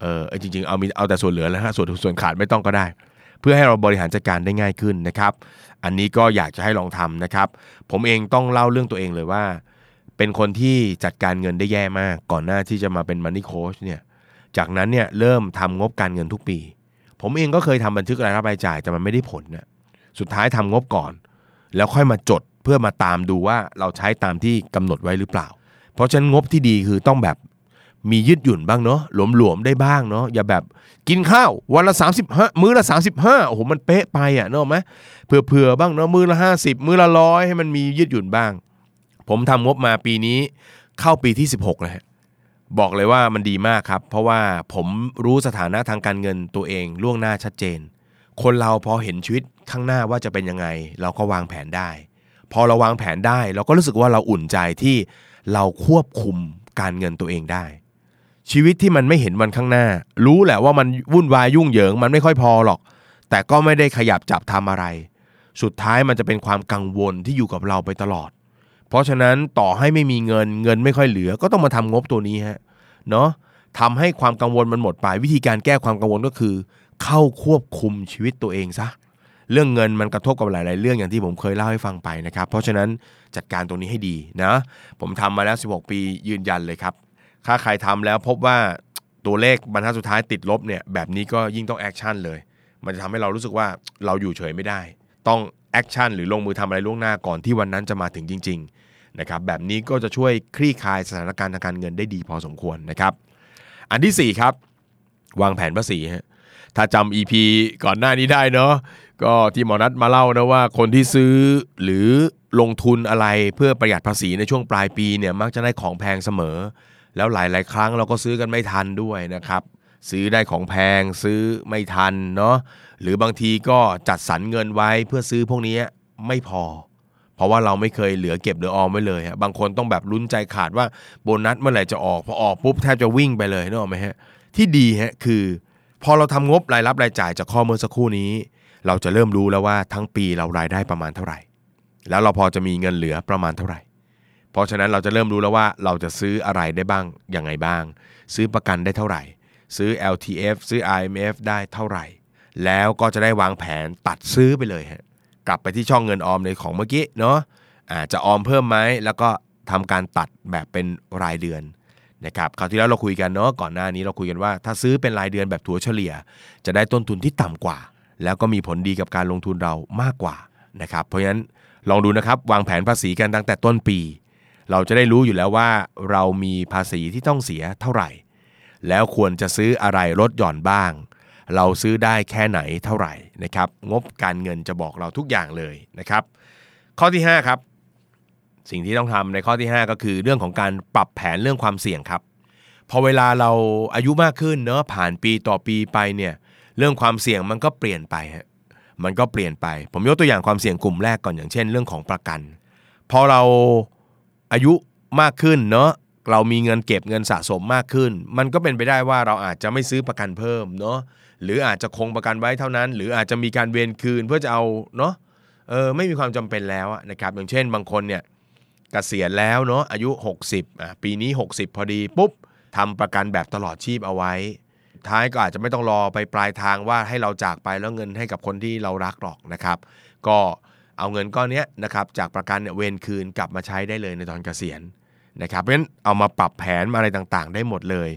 เออจริงๆเอามีเอาแต่ส่วนเหลือแล้วฮะส่วนส่วนขาดไม่ต้องก็ได้ เพื่อให้เราบริหารจัดการได้ง่ายขึ้นนะครับ อันนี้ก็อยากจะให้ลองทำนะครับ ผมเองต้องเล่าเรื่องตัวเองเลยว่า เป็นคนที่จัดการเงินได้แย่มาก ก่อนหน้าที่จะมาเป็นมันนี่โค้ชเนี่ยจากนั้นเนี่ยเริ่มทำงบการเงินทุกปี ผมเองก็เคยทำบันทึกรายรับรายจ่ายแต่มันไม่ได้ผลนะสุดท้ายทำงบก่อน แล้วค่อยมาจดเพื่อมาตามดูว่าเราใช้ตามที่กำหนดไว้หรือเปล่า เพราะฉะนั้นงบที่ดีคือต้องแบบมียืดหยุ่นบ้างเนาะหลวมๆได้บ้างเนาะอย่าแบบกินข้าววันละ 35 มื้อละ 35โอ้โหมันเป๊ะไปอะเนอะไหมเผื่อๆบ้างเนาะมื้อละ 50 มื้อละร้อยให้มันมียืดหยุ่นบ้าง ผมทำงบมาปีนี้เข้าปีที่ 16แล้ว บอกเลยว่ามันดีมากครับ เพราะว่าผมรู้สถานะทางการเงินตัวเองล่วงหน้าชัดเจน คนเราพอเห็นชีวิตข้างหน้าว่าจะเป็นยังไง เราก็วางแผนได้ พอเราวางแผนได้ เราก็รู้สึกว่าเราอุ่นใจที่เราควบคุมการเงินตัวเองได้ ชีวิตที่มันไม่เห็นวันข้างหน้า รู้แหละว่ามันวุ่นวายยุ่งเหยิง มันไม่ค่อยพอหรอก แต่ก็ไม่ได้ขยับจับทำอะไร สุดท้ายมันจะเป็นความกังวลที่อยู่กับเราไปตลอด เพราะฉะนั้นต่อให้ไม่มีเงินเงินไม่ค่อยเหลือ ก็ต้องมาทำงบตัวนี้ฮะเนาะทำให้ความกังวลมันหมดไปวิธีการแก้ความกังวลก็คือ เข้าควบคุมชีวิตตัวเองซะเรื่องเงินมันกระทบกับหลาย ๆ เรื่องอย่างที่ผมเคยเล่าให้ฟังไปนะครับ เพราะฉะนั้นจัดการตรงนี้ให้ดีนะผมทำมาแล้ว 16 ปียืนยันเลยครับถ้าใครทำแล้วพบว่าตัวเลขบรรทัดสุดท้ายติดลบเนี่ยแบบนี้ก็ยิ่งต้อง action เลย มันจะทำให้เรารู้สึกว่าเราอยู่เฉยไม่ได้ ต้อง action หรือลงมือทำอะไรล่วงหน้าก่อนที่วันนั้นจะมาถึงจริงๆ นะครับแบบนี้ก็จะช่วยคลี่คลายสถานการณ์ทางการเงินได้ดีพอสมควรนะครับ อันที่4ครับวางแผนภาษีฮะถ้าจำ EP ก่อนหน้านี้ได้เนาะก็ที่หมอนัดมาเล่านะว่าคนที่ซื้อหรือลงทุนอะไรเพื่อประหยัดภาษีในช่วงปลายปีเนี่ยมักจะได้ของแพงเสมอ แล้วหลาย ๆ ครั้งเราก็ซื้อกันไม่ทันด้วยนะครับ ซื้อได้ของแพงซื้อไม่ทันเนาะหรือบางทีก็จัดสรรเงินไว้เพื่อซื้อพวกนี้ไม่พอ เพราะว่าเราไม่เคยเหลือเก็บหรือออมไว้เลยฮะบางคนต้องแบบลุ้นใจขาดว่าโบนัสเมื่อไหร่จะออกพอออกปุ๊บแทบจะวิ่งไปเลยนึกออกไหมฮะที่ดีฮะคือ พอเราทำงบรายรับรายจ่ายจากข้อมื่อสักครู่นี้ เราจะเริ่มรู้แล้วว่าทั้งปีเรารายได้ประมาณเท่าไหร่ แล้วเราพอจะมีเงินเหลือประมาณเท่าไหร่ เพราะฉะนั้นเราจะเริ่มรู้แล้วว่าเราจะซื้ออะไรได้บ้างยังไงบ้าง ซื้อประกันได้เท่าไหร่ ซื้อ LTF ซื้อ IMF ได้เท่าไหร่ แล้วก็จะได้วางแผนตัดซื้อไปเลยฮะ กลับไปที่ช่องเงินออมในของเมื่อกี้เนาะอาจจะออมเพิ่มไหมแล้วก็ทำการตัดแบบเป็นรายเดือนนะครับคราวที่แล้วเราคุยกันเนาะก่อนหน้านี้เราคุยกันว่า ถ้าซื้อเป็นรายเดือนแบบถัวเฉลี่ย จะได้ต้นทุนที่ต่ำกว่า แล้วก็มีผลดีกับการลงทุนเรามากกว่านะครับเพราะฉะนั้นลองดูนะครับวางแผนภาษีกันตั้งแต่ต้นปี เราจะได้รู้อยู่แล้วว่าเรามีภาษีที่ต้องเสียเท่าไหร่ แล้วควรจะซื้ออะไรลดหย่อนบ้าง เราซื้อได้แค่ไหนเท่าไหร่นะครับงบการเงินจะบอกเราทุกอย่างเลยนะครับ ข้อที่ 5 ครับ สิ่งที่ต้องทำในข้อที่ 5 ก็คือเรื่องของการปรับแผนเรื่องความเสี่ยงครับ พอเวลาเราอายุมากขึ้นเนอะผ่านปีต่อปีไปเนี่ยเรื่องความเสี่ยงมันก็เปลี่ยนไปฮะมันก็เปลี่ยนไป ผมยกตัวอย่างความเสี่ยงกลุ่มแรกก่อนอย่างเช่น เรื่องของประกัน พอเราอายุมากขึ้นเนอะเรามีเงินเก็บเงินสะสมมากขึ้น มันก็เป็นไปได้ว่าเราอาจจะไม่ซื้อประกันเพิ่มเนาะ หรืออาจจะคงประกันไว้เท่านั้น หรืออาจจะมีการเวนคืนเพื่อจะเอาเนาะเออไม่มีความจำเป็นแล้วนะครับอย่างเช่นบางคนเนี่ยเกษียณแล้วเนาะอายุ 60อะปีนี้ 60 พอดีปุ๊บทำประกันแบบตลอดชีพเอาไว้ ท้ายก็อาจจะไม่ต้องรอไปปลายทางว่าให้เราจากไปแล้วเงินให้กับคนที่เรารักหรอกนะครับ ก็เอาเงินก้อนนี้นะครับจากประกันเนี่ยเวนคืนกลับมาใช้ได้เลยในตอนเกษียณนะครับเพราะฉะนั้นเอามาปรับแผนมาอะไรต่างๆ ได้หมดเลย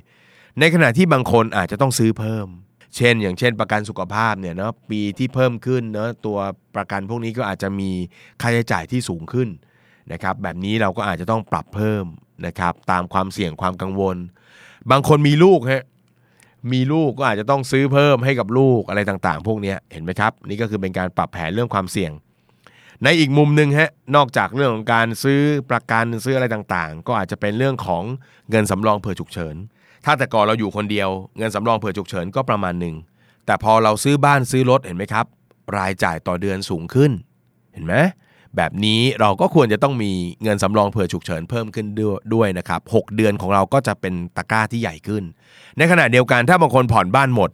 ในขณะที่บางคนอาจจะต้องซื้อเพิ่ม เช่น อย่างเช่น ประกันสุขภาพเนี่ยเนาะปีที่เพิ่มขึ้นเนาะตัวประกันพวกนี้ก็อาจจะมีค่าใช้จ่ายที่สูงขึ้นนะครับแบบนี้เราก็อาจจะต้องปรับเพิ่มนะครับตามความเสี่ยงความกังวล บางคนมีลูกฮะมีลูกก็อาจจะต้องซื้อเพิ่มให้กับลูกอะไรต่างๆ พวกนี้เห็นไหมครับ นี่ก็คือเป็นการปรับแผนเรื่องความเสี่ยง ในอีกมุมหนึ่งฮะนอกจากเรื่องของการซื้อประกันซื้ออะไรต่างๆ ก็อาจจะเป็นเรื่องของเงินสำรองเผื่อฉุกเฉิน ถ้าแต่ก่อนเราอยู่คนเดียว เงินสำรองเผื่อฉุกเฉินก็ประมาณหนึ่ง แต่พอเราซื้อบ้านซื้อรถเห็นไหมครับ รายจ่ายต่อเดือนสูงขึ้น เห็นไหมแบบนี้เราก็ควรจะต้องมีเงินสำรองเผื่อฉุกเฉินเพิ่มขึ้นด้วยนะครับ 6 เดือนของเราก็จะเป็นตะกร้าที่ใหญ่ขึ้น ในขณะเดียวกันถ้าบางคนผ่อนบ้านหมด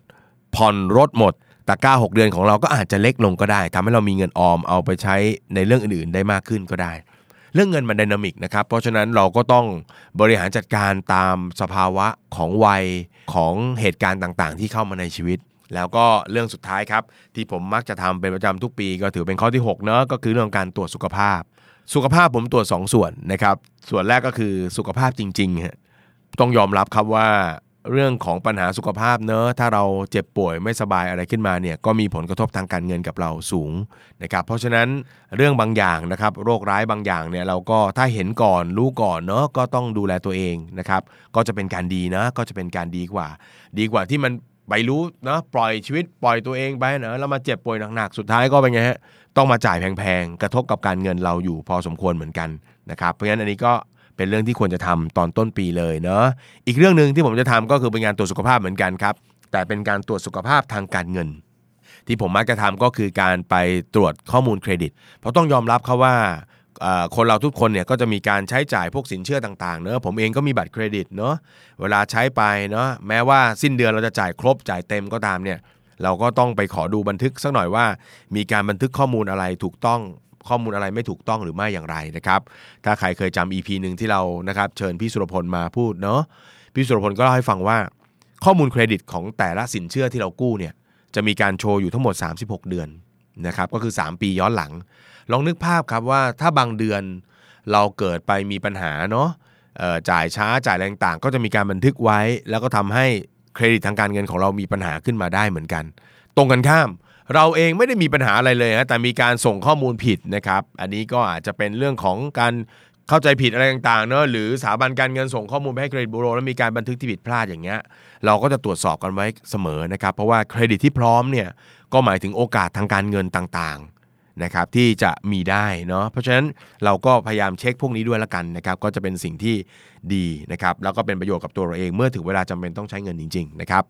ผ่อนรถหมดตะกร้า 6 เดือนของเราก็อาจจะเล็กลงก็ได้ทำให้เรามีเงินออมเอาไปใช้ในเรื่องอื่นๆ ได้มากขึ้นก็ได้ เรื่องเงินมันดินามิกนะครับ เพราะฉะนั้นเราก็ต้องบริหารจัดการตามสภาวะของวัยของเหตุการณ์ต่างๆ ที่เข้ามาในชีวิต แล้วก็เรื่องสุดท้ายครับ ที่ผมมักจะทำเป็นประจำทุกปี ก็ถือเป็นข้อที่6เนอะก็คือเรื่องการตรวจสุขภาพ สุขภาพผมตรวจ 2 ส่วนนะครับ ส่วนแรกก็คือสุขภาพจริงๆฮะต้องยอมรับครับว่า เรื่องของปัญหาสุขภาพเนอะถ้าเราเจ็บป่วยไม่สบายอะไรขึ้นมาเนี่ยก็มีผลกระทบทางการเงินกับเราสูงนะครับเพราะฉะนั้นเรื่องบางอย่างนะครับโรคร้ายบางอย่างเนี่ยเราก็ถ้าเห็นก่อนรู้ก่อนเนอะก็ต้องดูแลตัวเองนะครับก็จะเป็นการดีนะก็จะเป็นการดีกว่า ดีกว่าที่มันไปรู้นะปล่อยชีวิตปล่อยตัวเองไปเนอะแล้วมาเจ็บป่วยหนักๆสุดท้ายก็เป็นไงฮะต้องมาจ่ายแพงๆกระทบกับการเงินเราอยู่พอสมควรเหมือนกันนะครับเพราะฉะนั้นอันนี้ก็ เป็นเรื่องที่ควรจะทำตอนต้นปีเลยเนาะอีกเรื่องหนึ่งที่ผมจะทำก็คือเป็นงานตรวจสุขภาพเหมือนกันครับ แต่เป็นการตรวจสุขภาพทางการเงิน ที่ผมมักจะทำก็คือการไปตรวจข้อมูลเครดิต เพราะต้องยอมรับครับว่าคนเราทุกคนเนี่ยก็จะมีการใช้จ่ายพวกสินเชื่อต่างๆเนอะผมเองก็มีบัตรเครดิตเนอะเวลาใช้ไปเนอะแม้ว่าสิ้นเดือนเราจะจ่ายครบจ่ายเต็มก็ตามเนี่ยเราก็ต้องไปขอดูบันทึกสักหน่อยว่า มีการบันทึกข้อมูลอะไรถูกต้อง ข้อมูลอะไรไม่ถูกต้องหรือไม่อย่างไรนะครับ ถ้าใครเคยจำ EP หนึ่งที่เรานะครับ เชิญพี่สุรพลมาพูดเนาะพี่สุรพลก็เล่าให้ฟังว่า ข้อมูลเครดิตของแต่ละสินเชื่อที่เรากู้เนี่ยจะมีการโชว์อยู่ทั้งหมด 36 เดือนนะครับก็คือ 3 ปีย้อนหลัง ลองนึกภาพครับว่าถ้าบางเดือนเราเกิดไปมีปัญหาเนาะจ่ายช้าจ่ายแรงต่างก็จะมีการบันทึกไว้ แล้วก็ทำให้เครดิตทางการเงินของเรามีปัญหาขึ้นมาได้เหมือนกัน ตรงกันข้าม เราเองไม่ได้มีปัญหาอะไรเลยนะแต่มีการส่งข้อมูลผิดนะครับ อันนี้ก็อาจจะเป็นเรื่องของการเข้าใจผิดอะไรต่างๆเนอะหรือสถาบันการเงินส่งข้อมูลไปให้เครดิตบูโรแล้วมีการบันทึกที่ผิดพลาดอย่างเงี้ยเราก็จะตรวจสอบกันไว้เสมอนะครับ เพราะว่าเครดิตที่พร้อมเนี่ยก็หมายถึงโอกาสทางการเงินต่างๆนะครับที่จะมีได้เนาะเพราะฉะนั้นเราก็พยายามเช็คพวกนี้ด้วยละกันนะครับก็จะเป็นสิ่งที่ดีนะครับแล้วก็เป็นประโยชน์กับตัวเราเองเมื่อถึงเวลาจำเป็นต้องใช้เงินจริง ๆ นะครับ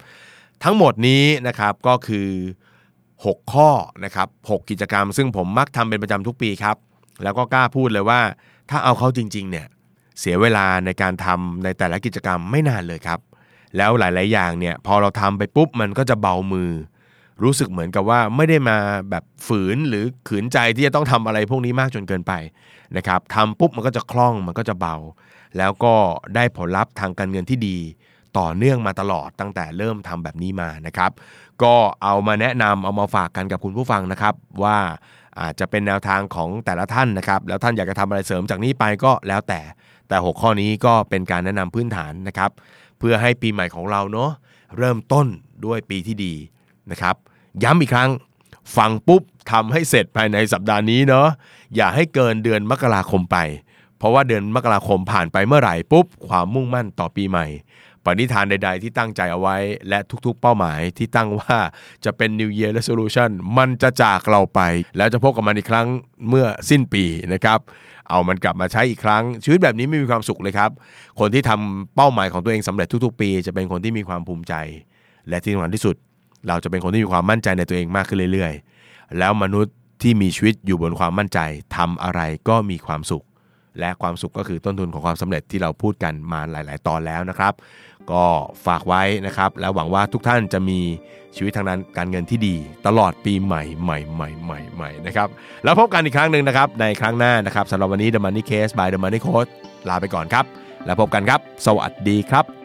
ทั้งหมดนี้นะครับก็คือ 6 ข้อนะครับ6กิจกรรม ซึ่งผมมักทำเป็นประจำทุกปีครับ แล้วก็กล้าพูดเลยว่า ถ้าเอาเขาจริงๆเนี่ยเสียเวลาในการทำในแต่ละกิจกรรมไม่นานเลยครับ แล้วหลาย ๆ อย่างเนี่ยพอเราทำไปปุ๊บมันก็จะเบามือ รู้สึกเหมือนกับว่าไม่ได้มาแบบฝืนหรือขืนใจที่จะต้องทำอะไรพวกนี้มากจนเกินไปนะครับทำปุ๊บมันก็จะคล่องมันก็จะเบา แล้วก็ได้ผลลัพธ์ทางการเงินที่ดี ต่อเนื่องมาตลอดตั้งแต่เริ่มทำแบบนี้มานะครับ ก็เอามาแนะนำเอามาฝากกันกับคุณผู้ฟังนะครับว่าอาจจะเป็นแนวทางของแต่ละท่านนะครับ แล้วท่านอยากจะทำอะไรเสริมจากนี้ไปก็แล้วแต่ แต่6ข้อนี้ก็เป็นการแนะนำพื้นฐานนะครับ เพื่อให้ปีใหม่ของเราเนาะเริ่มต้นด้วยปีที่ดีนะครับ ย้ำอีกครั้ง ฟังปุ๊บทำให้เสร็จภายในสัปดาห์นี้เนาะอย่าให้เกินเดือนมกราคมไป เพราะว่าเดือนมกราคมผ่านไปเมื่อไหร่ปุ๊บความมุ่งมั่นต่อปีใหม่ ปณิธานใด ๆ ที่ตั้งใจเอาไว้ และทุกๆ เป้าหมายที่ตั้งว่าจะเป็น New Year Resolution มันจะจากเราไป แล้วจะพบกับมันอีกครั้งเมื่อสิ้นปีนะครับ เอามันกลับมาใช้อีกครั้ง ชีวิตแบบนี้ไม่มีความสุขเลยครับ คนที่ทำเป้าหมายของตัวเองสำเร็จทุกๆ ปี จะเป็นคนที่มีความภูมิใจ และที่สำคัญที่สุด เราจะเป็นคนที่มีความมั่นใจในตัวเองมากขึ้นเรื่อย ๆ แล้วมนุษย์ที่มีชีวิตอยู่บนความมั่นใจทำอะไรก็มีความสุข และความสุขก็คือต้นทุนของความสำเร็จที่เราพูดกันมาหลาย ๆ ตอนแล้วนะครับ ก็ฝากไว้นะครับ แล้วหวังว่าทุกท่านจะมีชีวิตทางนั้นการเงินที่ดี ตลอดปีใหม่ใหม่ใหม่ใหม่ใหม่นะครับ แล้วพบกันอีกครั้งหนึ่งนะครับ ในครั้งหน้านะครับสำหรับวันนี้ The Money Case by The Money Coach ลาไปก่อนครับ แล้วพบกันครับ สวัสดีครับ